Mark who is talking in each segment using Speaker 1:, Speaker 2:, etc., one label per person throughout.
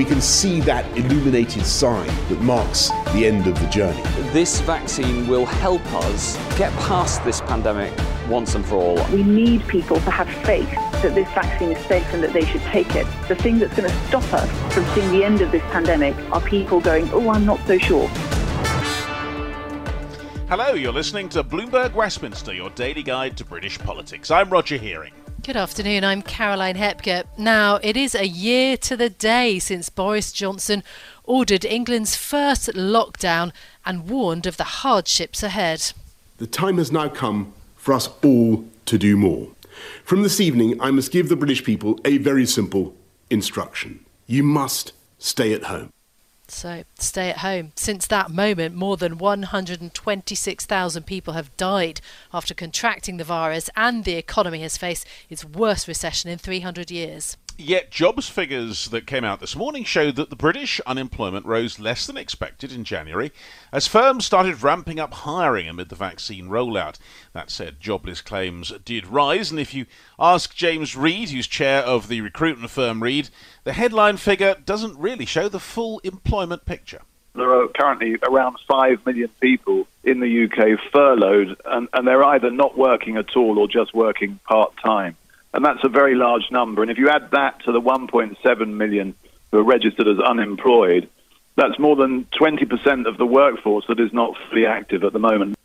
Speaker 1: we can see that illuminated sign that marks the end of the journey.
Speaker 2: This vaccine will help us get past this pandemic once and for all.
Speaker 3: We need people to have faith that this vaccine is safe and that they should take it. The thing that's going to stop us from seeing the end of this pandemic are people going, oh, I'm not so sure.
Speaker 4: Hello, you're listening to Bloomberg Westminster, your daily guide to British politics. I'm Roger Hearing.
Speaker 5: Good afternoon, I'm Caroline Hepker. Now, it is a year to the day since Boris Johnson ordered England's first lockdown and warned of the hardships ahead.
Speaker 1: The time has now come for us all to do more. From this evening, I must give the British people a very simple instruction you must stay at home.
Speaker 5: So stay at home. Since that moment, more than 126,000 people have died after contracting the virus, and the economy has faced its worst recession in 300 years.
Speaker 4: Yet jobs figures that came out this morning showed that the British unemployment rose less than expected in January as firms started ramping up hiring amid the vaccine rollout. That said, jobless claims did rise, and if you ask James Reed, who's chair of the recruitment firm Reed, the headline figure doesn't really show the full employment picture.
Speaker 6: There are currently around 5 million people in the UK furloughed, and, and they're either not working at all or just working part time. And that's a very large number. And if you add that to the 1.7 million who are registered as unemployed, that's more than 20% of the workforce that is not fully active at the moment.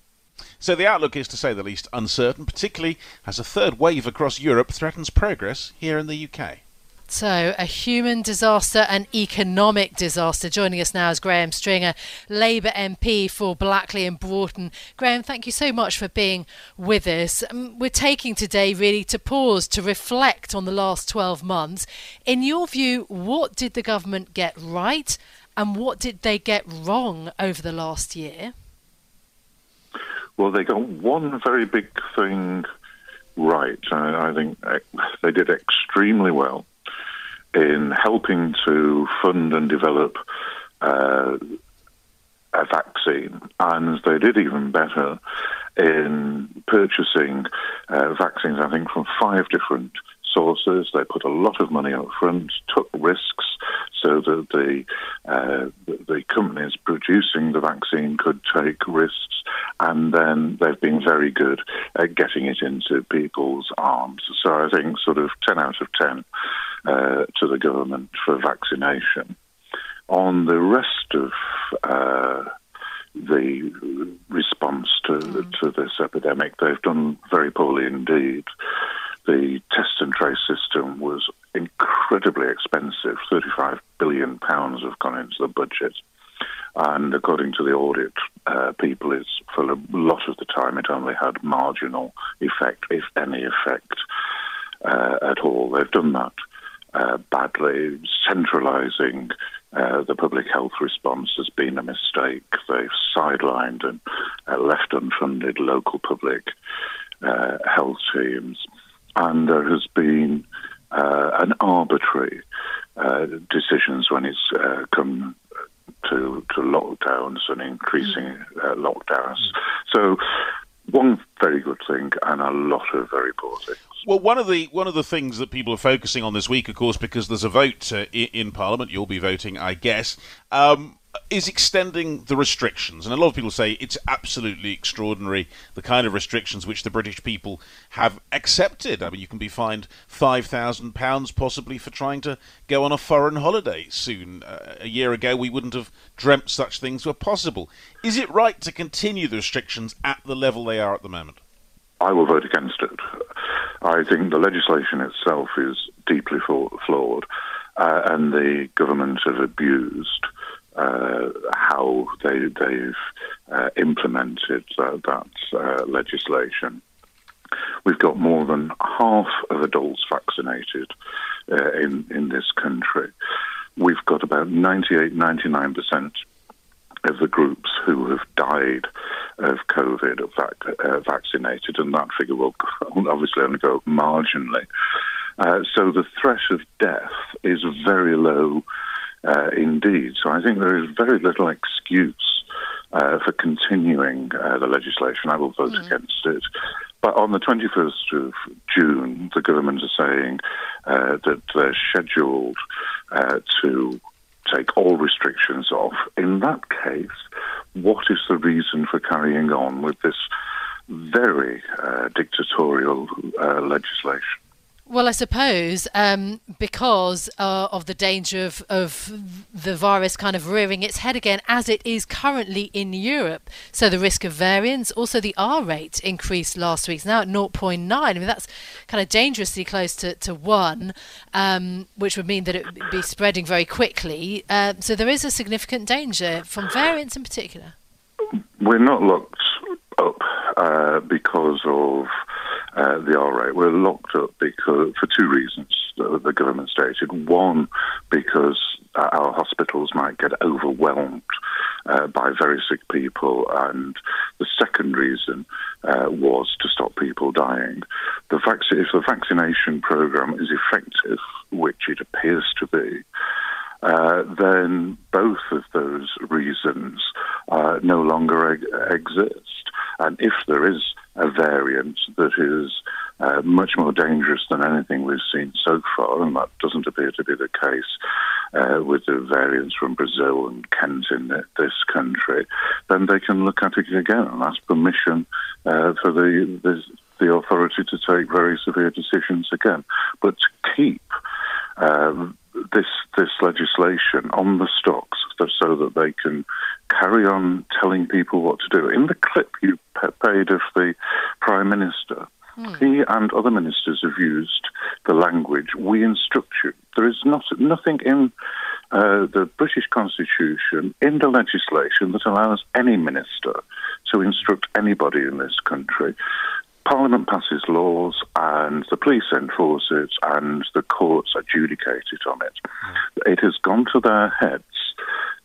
Speaker 4: So the outlook is, to say the least, uncertain, particularly as a third wave across Europe threatens progress here in the UK.
Speaker 5: So, a human disaster and economic disaster. Joining us now is Graham Stringer, Labour MP for Blackley and Broughton. Graham, thank you so much for being with us. Um, we're taking today really to pause to reflect on the last 12 months. In your view, what did the government get right and what did they get wrong over the last year?
Speaker 7: Well, they got one very big thing right. I, I think they did extremely well in helping to fund and develop uh, a vaccine, and they did even better in purchasing uh, vaccines, I think, from five different sources. They put a lot of money up front, took risks so that the, uh, the companies producing the vaccine could take risks, and then they've been very good at getting it into people's arms. So I think sort of 10 out of 10 uh, to the government for vaccination. On the rest of uh, the response to, mm. to this epidemic, they've done very poorly indeed. The test and trace system was incredibly expensive. Thirty-five billion pounds have gone into the budget, and according to the audit uh, people, it's for a lot of the time it only had marginal effect, if any effect uh, at all. They've done that uh, badly. Centralising uh, the public health response has been a mistake. They've sidelined and uh, left unfunded local public uh, health teams. And there has been uh, an arbitrary decisions when it's come to, to lockdowns and increasing lockdowns. So one very good thing and a lot of very poor things.
Speaker 4: Well, one of the one of the things that people are focusing on this week, of course, because there's a vote uh, in, Parliament, you'll be voting, I guess, um, is extending the restrictions. And a lot of people say it's absolutely extraordinary the kind of restrictions which the British people have accepted. I mean, you can be fined five thousand pounds possibly for trying to go on a foreign holiday soon. Uh, a year ago, we wouldn't have dreamt such things were possible. Is it right to continue the restrictions at the level they are at the moment?
Speaker 7: I will vote against it. I think the legislation itself is deeply flawed, uh, and the government have abused uh, how they, have uh, implemented that, uh, legislation. We've got more than half of adults vaccinated uh, in in this country. We've got about 98, 99% of the groups who have died of COVID vac- uh, vaccinated, and that figure will obviously only go up marginally. Uh, so the threat of death is very low uh, indeed. So I think there is very little excuse uh, for continuing uh, the legislation. I will vote mm. against it. But on the 21st of June, the government is saying uh, that they're scheduled uh, to take all restrictions off. In that case, what is the reason for carrying on with this very uh, dictatorial uh, legislation?
Speaker 5: Well, I suppose um, because uh, of the danger of, of the virus kind of rearing its head again, as it is currently in Europe. So the risk of variants, also the R rate increased last week. It's now at 0.9. I mean, that's kind of dangerously close to, to 1, um, which would mean that it would be spreading very quickly. Uh, so there is a significant danger from variants in particular.
Speaker 7: We're not locked up uh, because of the R rate. We're locked up because for two reasons. The, the government stated one because uh, our hospitals might get overwhelmed uh, by very sick people, and the second reason uh, was to stop people dying. The vac- if the vaccination program is effective, which it appears to be. Uh, then both of those reasons uh, no longer exist. And if there is a variant that is uh, much more dangerous than anything we've seen so far, and that doesn't appear to be the case uh, with the variants from Brazil and Kent in this country, then they can look at it again and ask permission uh, for the, the, the authority to take very severe decisions again. But to keep um, this this legislation on the stocks so that they can carry on telling people what to do. In the clip you paid of the Prime Minister, hmm. he and other ministers have used the language "we instruct you." There is not nothing in uh, the British Constitution in the legislation that allows any minister to instruct anybody in this country. Parliament passes laws and the police enforce it and the courts adjudicate it on it. It has gone to their heads.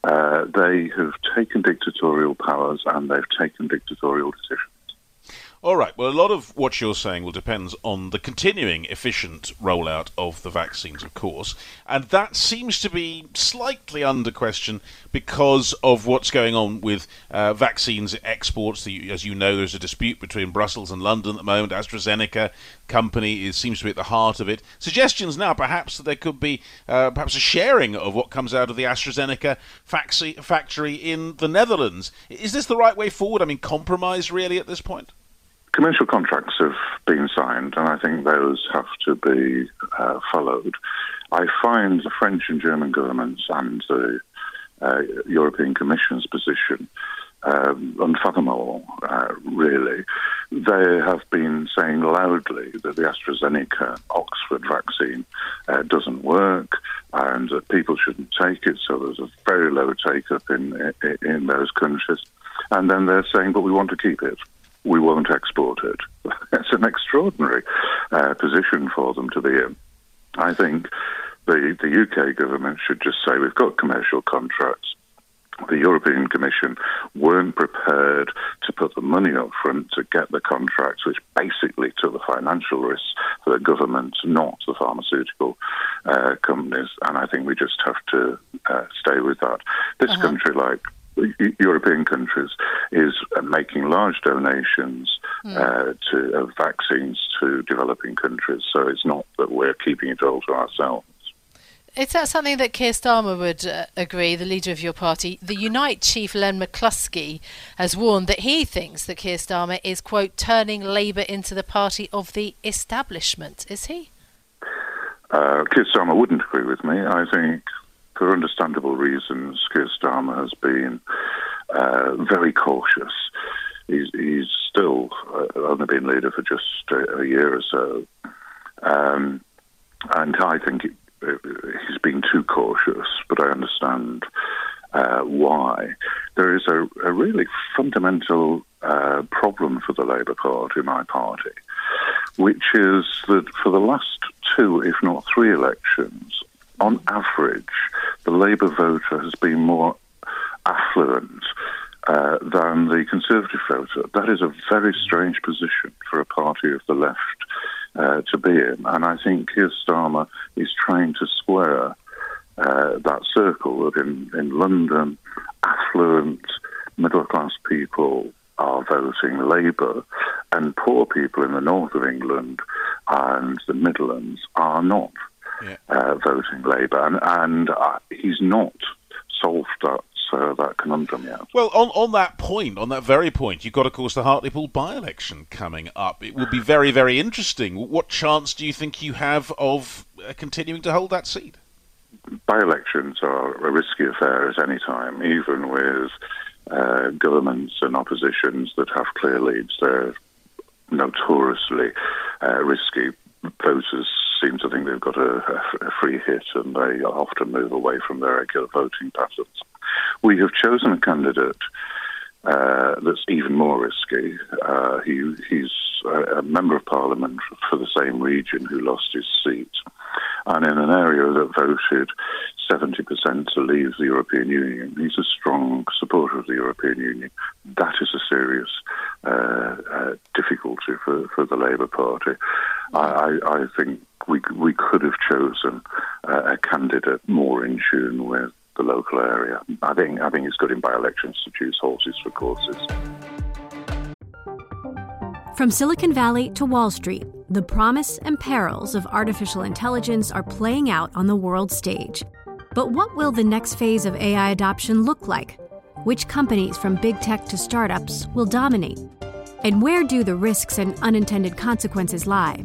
Speaker 7: Uh, they have taken dictatorial powers and they've taken dictatorial decisions.
Speaker 4: All right. Well, a lot of what you're saying will depend on the continuing efficient rollout of the vaccines, of course, and that seems to be slightly under question because of what's going on with uh, vaccines exports. The, as you know, there's a dispute between Brussels and London at the moment. AstraZeneca company is, seems to be at the heart of it. Suggestions now, perhaps, that there could be uh, perhaps a sharing of what comes out of the AstraZeneca factory in the Netherlands. Is this the right way forward? I mean, compromise really at this point?
Speaker 7: Commercial contracts have been signed, and I think those have to be uh, followed. I find the French and German governments and the uh, European Commission's position um, unfathomable, uh, really. They have been saying loudly that the AstraZeneca Oxford vaccine uh, doesn't work and that people shouldn't take it, so there's a very low take up in, in, in those countries. And then they're saying, but we want to keep it we won't export it. It's an extraordinary uh, position for them to be in. I think the, the UK government should just say we've got commercial contracts. The European Commission weren't prepared to put the money up front to get the contracts, which basically took the financial risks for the government, not the pharmaceutical uh, companies. And I think we just have to uh, stay with that. This uh-huh. country, like European countries is uh, making large donations mm. uh, to of vaccines to developing countries. So it's not that we're keeping it all to ourselves.
Speaker 5: Is that something that Keir Starmer would uh, agree, the leader of your party? The Unite chief, Len McCluskey, has warned that he thinks that Keir Starmer is, quote, turning Labour into the party of the establishment. Is he?
Speaker 7: Uh, Keir Starmer wouldn't agree with me. I think for understandable reasons, Keir Starmer has been uh, very cautious. He's, he's still uh, only been leader for just a, a year or so. Um, and I think it, it, he's been too cautious, but I understand uh, why. There is a, a really fundamental uh, problem for the Labour Party, my party, which is that for the last two, if not three elections, Labour voter has been more affluent uh, than the Conservative voter. That is a very strange position for a party of the left uh, to be in, and I think Keir Starmer is trying to square uh, that circle that in, in London, affluent middle class people are voting Labour, and poor people in the north of England and the Midlands are not yeah. uh, voting Labour, and, and uh, he's not solved that uh, that conundrum yet.
Speaker 4: Well, on, on that point, on that very point, you've got, of course, the Hartlepool by-election coming up. It will be very, very interesting. What chance do you think you have of uh, continuing to hold that seat?
Speaker 7: By-elections are a risky affair at any time, even with uh, governments and oppositions that have clear leads. They're notoriously uh, risky. Voters seem to think they've got a, a, free hit and they often move away from their regular voting patterns. We have chosen a candidate uh, that's even more risky. Uh, he, he's a member of parliament for the same region who lost his seat, and in an area that voted 70% to leave the European Union. He's a strong supporter of the European Union. That is a serious uh, uh, difficulty for, for the Labour Party. I, I, think we, we could have chosen a candidate more in tune with the local area. I think, I think it's good in by elections to choose horses for courses.
Speaker 8: From Silicon Valley to Wall Street, the promise and perils of artificial intelligence are playing out on the world stage. But what will the next phase of AI adoption look like? Which companies, from big tech to startups, will dominate? And where do the risks and unintended consequences lie?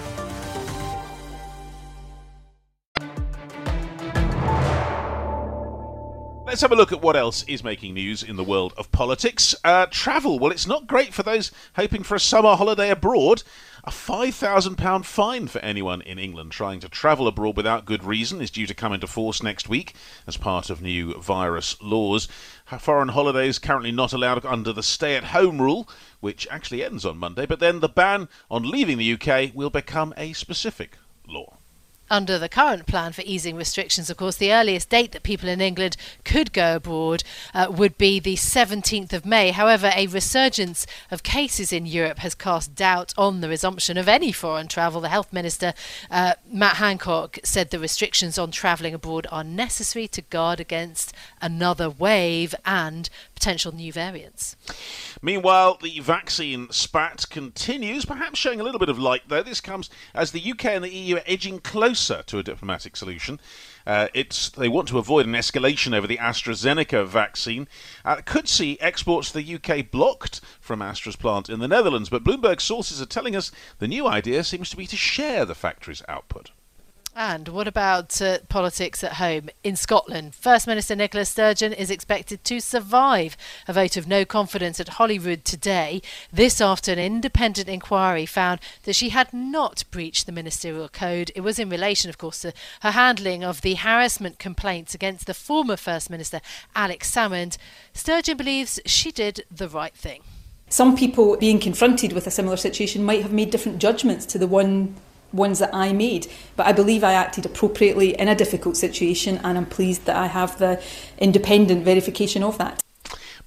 Speaker 4: Let's have a look at what else is making news in the world of politics. Uh, travel. Well, it's not great for those hoping for a summer holiday abroad. A £5,000 fine for anyone in England trying to travel abroad without good reason is due to come into force next week as part of new virus laws. Foreign holidays currently not allowed under the stay at home rule, which actually ends on Monday, but then the ban on leaving the UK will become a specific law.
Speaker 5: Under the current plan for easing restrictions, of course, the earliest date that people in England could go abroad uh, would be the 17th of May. However, a resurgence of cases in Europe has cast doubt on the resumption of any foreign travel. The Health Minister, uh, Matt Hancock, said the restrictions on travelling abroad are necessary to guard against another wave and potential new variants.
Speaker 4: Meanwhile, the vaccine spat continues, perhaps showing a little bit of light, though. This comes as the UK and the EU are edging closer to a diplomatic solution. Uh, it's they want to avoid an escalation over the AstraZeneca vaccine. Uh, could see exports to the UK blocked from Astra's plant in the Netherlands, but Bloomberg sources are telling us the new idea seems to be to share the factory's output.
Speaker 5: And what about uh, politics at home? In Scotland, First Minister Nicola Sturgeon is expected to survive a vote of no confidence at Holyrood today. This after an independent inquiry found that she had not breached the ministerial code. It was in relation, of course, to her handling of the harassment complaints against the former First Minister, Alex Salmond. Sturgeon believes she did the right thing.
Speaker 9: Some people being confronted with a similar situation might have made different judgments to the one ones that I made. But I believe I acted appropriately in a difficult situation, and I'm pleased that I have the independent verification of that.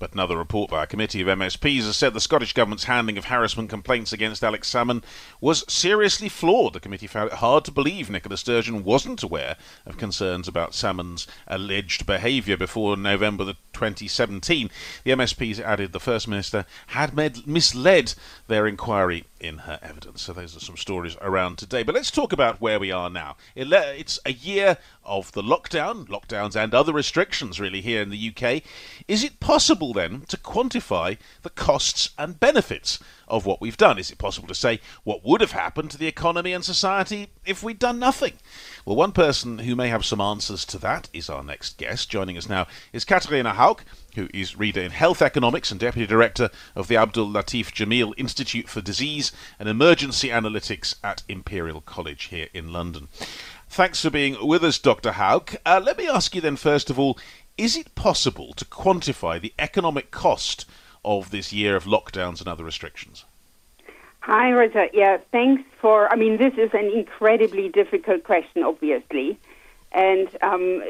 Speaker 4: But another report by a committee of MSPs has said the Scottish Government's handling of harassment complaints against Alex Salmond was seriously flawed. The committee found it hard to believe Nicola Sturgeon wasn't aware of concerns about Salmond's alleged behaviour before November the 2017. The MSPs added the First Minister had med- misled their inquiry in her evidence. So those are some stories around today. But let's talk about where we are now. It's a year of the lockdown, lockdowns and other restrictions really here in the UK, is it possible then to quantify the costs and benefits of what we've done? Is it possible to say what would have happened to the economy and society if we'd done nothing? Well, one person who may have some answers to that is our next guest. Joining us now is Katharina Hauck, who is reader in health economics and deputy director of the Abdul Latif Jameel Institute for Disease and Emergency Analytics at Imperial College here in London. Thanks for being with us, Dr. Hauck. Uh, let me ask you then, first of all, is it possible to quantify the economic cost of this year of lockdowns and other restrictions?
Speaker 10: Hi, Roger. Yeah, thanks for. I mean, this is an incredibly difficult question, obviously, and um,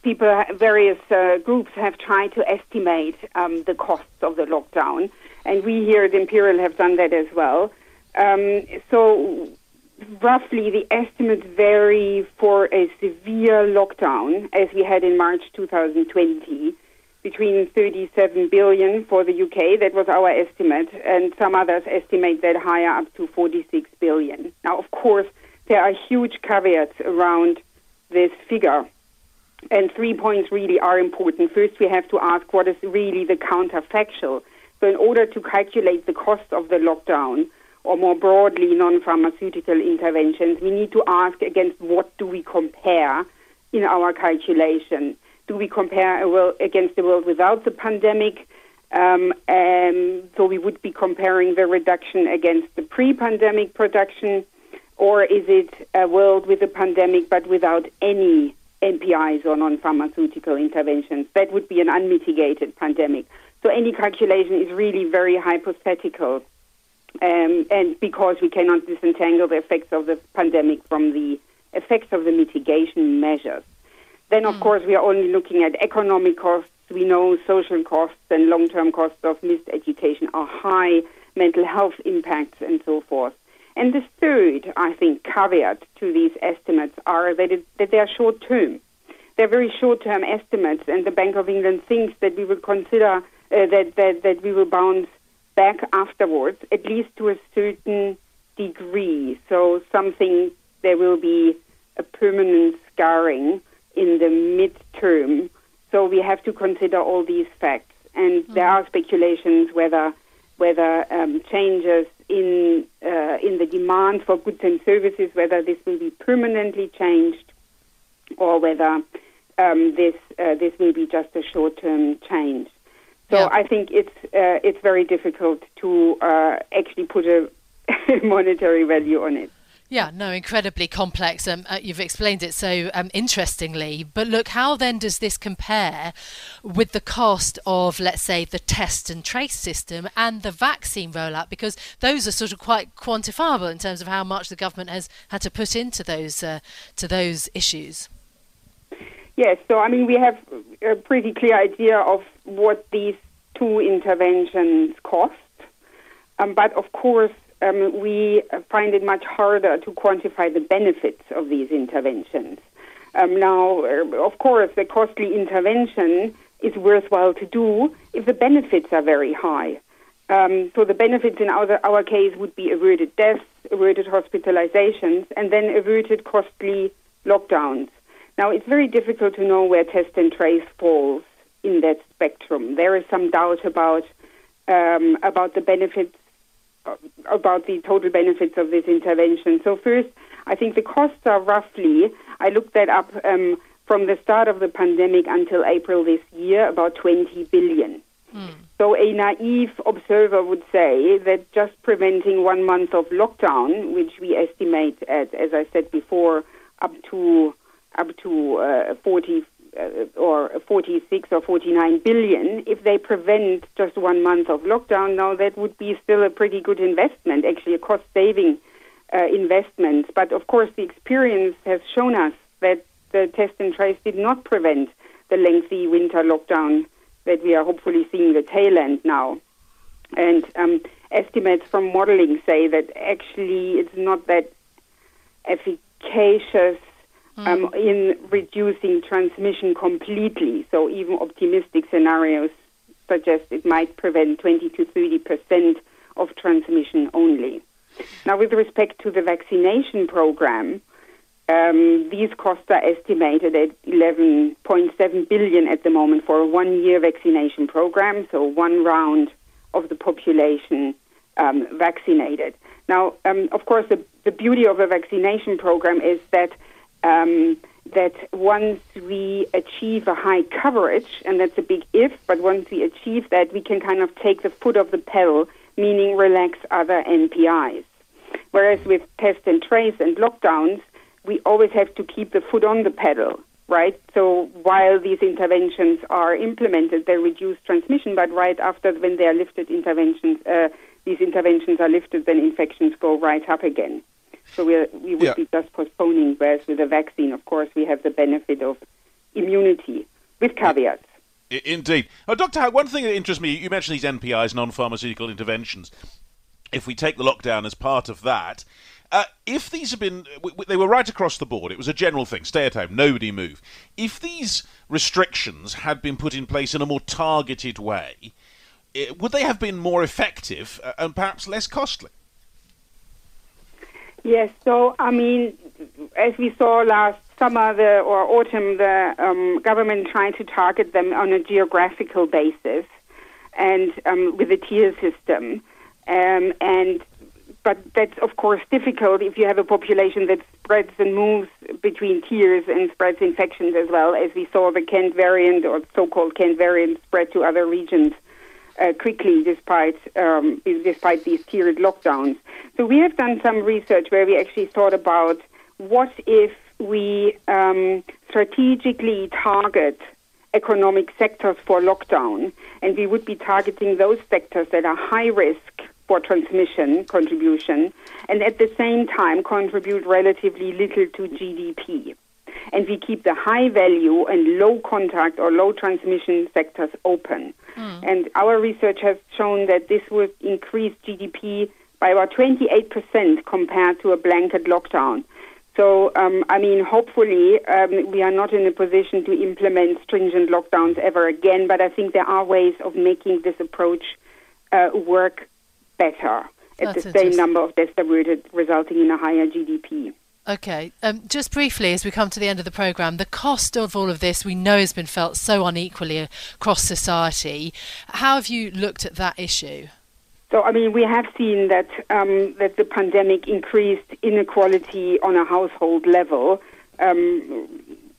Speaker 10: people, various uh, groups have tried to estimate um, the costs of the lockdown, and we here at Imperial have done that as well. Um, so, roughly, the estimates vary for a severe lockdown, as we had in March 2020 between 37 billion for the UK. That was our estimate, and some others estimate that higher, up to 46 billion. Now, of course, there are huge caveats around this figure. And three points really are important. First, we have to ask what is really the counterfactual. So, in order to calculate the cost of the lockdown, or more broadly, non pharmaceutical interventions, we need to ask against what do we compare in our calculation do we compare world against the world without the pandemic? Um, um, so we would be comparing the reduction against the pre-pandemic production, or is it a world with a pandemic but without any NPIs or non-pharmaceutical interventions? That would be an unmitigated pandemic. So any calculation is really very hypothetical, um, and because we cannot disentangle the effects of the pandemic from the effects of the mitigation measures. Then, of mm. course, we are only looking at economic costs. We know social costs and long term costs of missed education are high, mental health impacts, and so forth. And the third, I think, caveat to these estimates are that, it, that they are short term. They're very short term estimates, and the Bank of England thinks that we will consider uh, that, that, that we will bounce back afterwards, at least to a certain degree. So, something, there will be a permanent scarring in the midterm. So we have to consider all these facts. And mm-hmm. there are speculations whether whether um, changes in uh, in the demand for goods and services, whether this will be permanently changed, or whether um, this uh, this will be just a short term change. So yeah. I think it's uh, it's very difficult to uh, actually put a monetary value on it.
Speaker 5: Yeah, no, incredibly complex. Um, uh, you've explained it so um, interestingly. But look, how then does this compare with the cost of, let's say, the test and trace system and the vaccine rollout? Because those are sort of quite quantifiable in terms of how much the government has had to put into those uh, to those issues.
Speaker 10: Yes, so I mean, we have a pretty clear idea of what these two interventions cost. Um, but of course, um, we find it much harder to quantify the benefits of these interventions. Um, now, uh, of course, the costly intervention is worthwhile to do if the benefits are very high. Um, so the benefits in our, our case would be averted deaths, averted hospitalizations, and then averted costly lockdowns. Now, it's very difficult to know where test and trace falls in that spectrum. There is some doubt about um, about the benefits uh, about the total benefits of this intervention. So first, I think the costs are roughly, I looked that up um, from the start of the pandemic until April this year, about 20 billion. Mm. So a naive observer would say that just preventing one month of lockdown, which we estimate at, as I said before, up to up to uh, 40 uh, or 46 or 49 billion, if they prevent just one month of lockdown, now that would be still a pretty good investment, actually a cost saving uh, investment. But of course, the experience has shown us that the test and trace did not prevent the lengthy winter lockdown that we are hopefully seeing the tail end now. And um, estimates from modeling say that actually it's not that efficacious um, in reducing transmission completely. So even optimistic scenarios suggest it might prevent 20 to 30 percent of transmission only. Now, with respect to the vaccination program, Um, these costs are estimated at 11.7 billion at the moment for a one-year vaccination program, so one round of the population um, vaccinated. Now, um, of course, the, the beauty of a vaccination program is that um, that once we achieve a high coverage, and that's a big if, but once we achieve that, we can kind of take the foot off the pedal, meaning relax other NPIs. Whereas with test and trace and lockdowns, we always have to keep the foot on the pedal, right? So while these interventions are implemented, they reduce transmission, but right after when they are lifted interventions, uh, these interventions are lifted, then infections go right up again. So we we would yeah. be just postponing. Whereas with a vaccine, of course, we have the benefit of immunity with caveats.
Speaker 4: Indeed. Now, Dr. Hauck, one thing that interests me, you mentioned these NPIs, non-pharmaceutical interventions. If we take the lockdown as part of that, uh, if these have been, they were right across the board. It was a general thing: stay at home, nobody move. If these restrictions had been put in place in a more targeted way, would they have been more effective uh, and perhaps less costly?
Speaker 10: Yes, so I mean, as we saw last summer the, or autumn, the um, government trying to target them on a geographical basis and um, with a tier system. Um, and but that's of course difficult if you have a population that spreads and moves between tiers and spreads infections as well, as we saw the Kent variant or so-called Kent variant spread to other regions uh, quickly despite um, despite these tiered lockdowns. So we have done some research where we actually thought about what if we um, strategically target economic sectors for lockdown, and we would be targeting those sectors that are high risk for transmission contribution, and at the same time contribute relatively little to GDP and we keep the high value and low contact or low transmission sectors open. Mm. And our research has shown that this would increase GDP by about 28% compared to a blanket lockdown. So, um, I mean, hopefully, um, we are not in a position to implement stringent lockdowns ever again, but I think there are ways of making this approach uh, work better at That's the same number of deaths averted, resulting in a higher GDP.
Speaker 5: Okay, um, just briefly as we come to the end of the programme, the cost of all of this we know has been felt so unequally across society. How have you looked at that issue?
Speaker 10: So, I mean, we have seen that um, that the pandemic increased inequality on a household level. Um,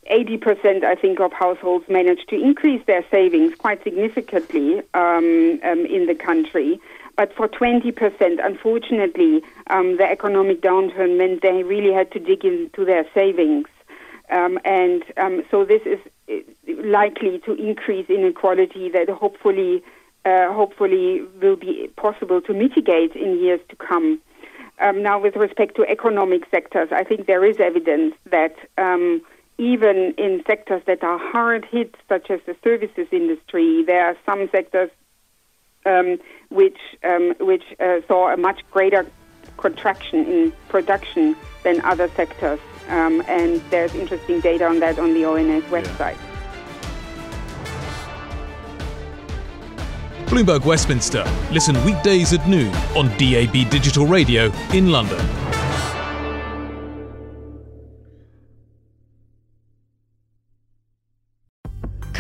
Speaker 10: 80%, I think, of households managed to increase their savings quite significantly um, um in the country. But for 20%, unfortunately, um, the economic downturn meant they really had to dig into their savings. Um, and um, so this is likely to increase inequality that hopefully, uh, hopefully will be possible to mitigate in years to come. Um, now, with respect to economic sectors, I think there is evidence that um, even in sectors that are hard hit, such as the services industry, there are some sectors um, which um, which uh, saw a much greater contraction in production than other sectors. Um, and there's interesting data on that on the ONS website. Yeah.
Speaker 11: Bloomberg Westminster. Listen weekdays at noon on DAB Digital Radio in London.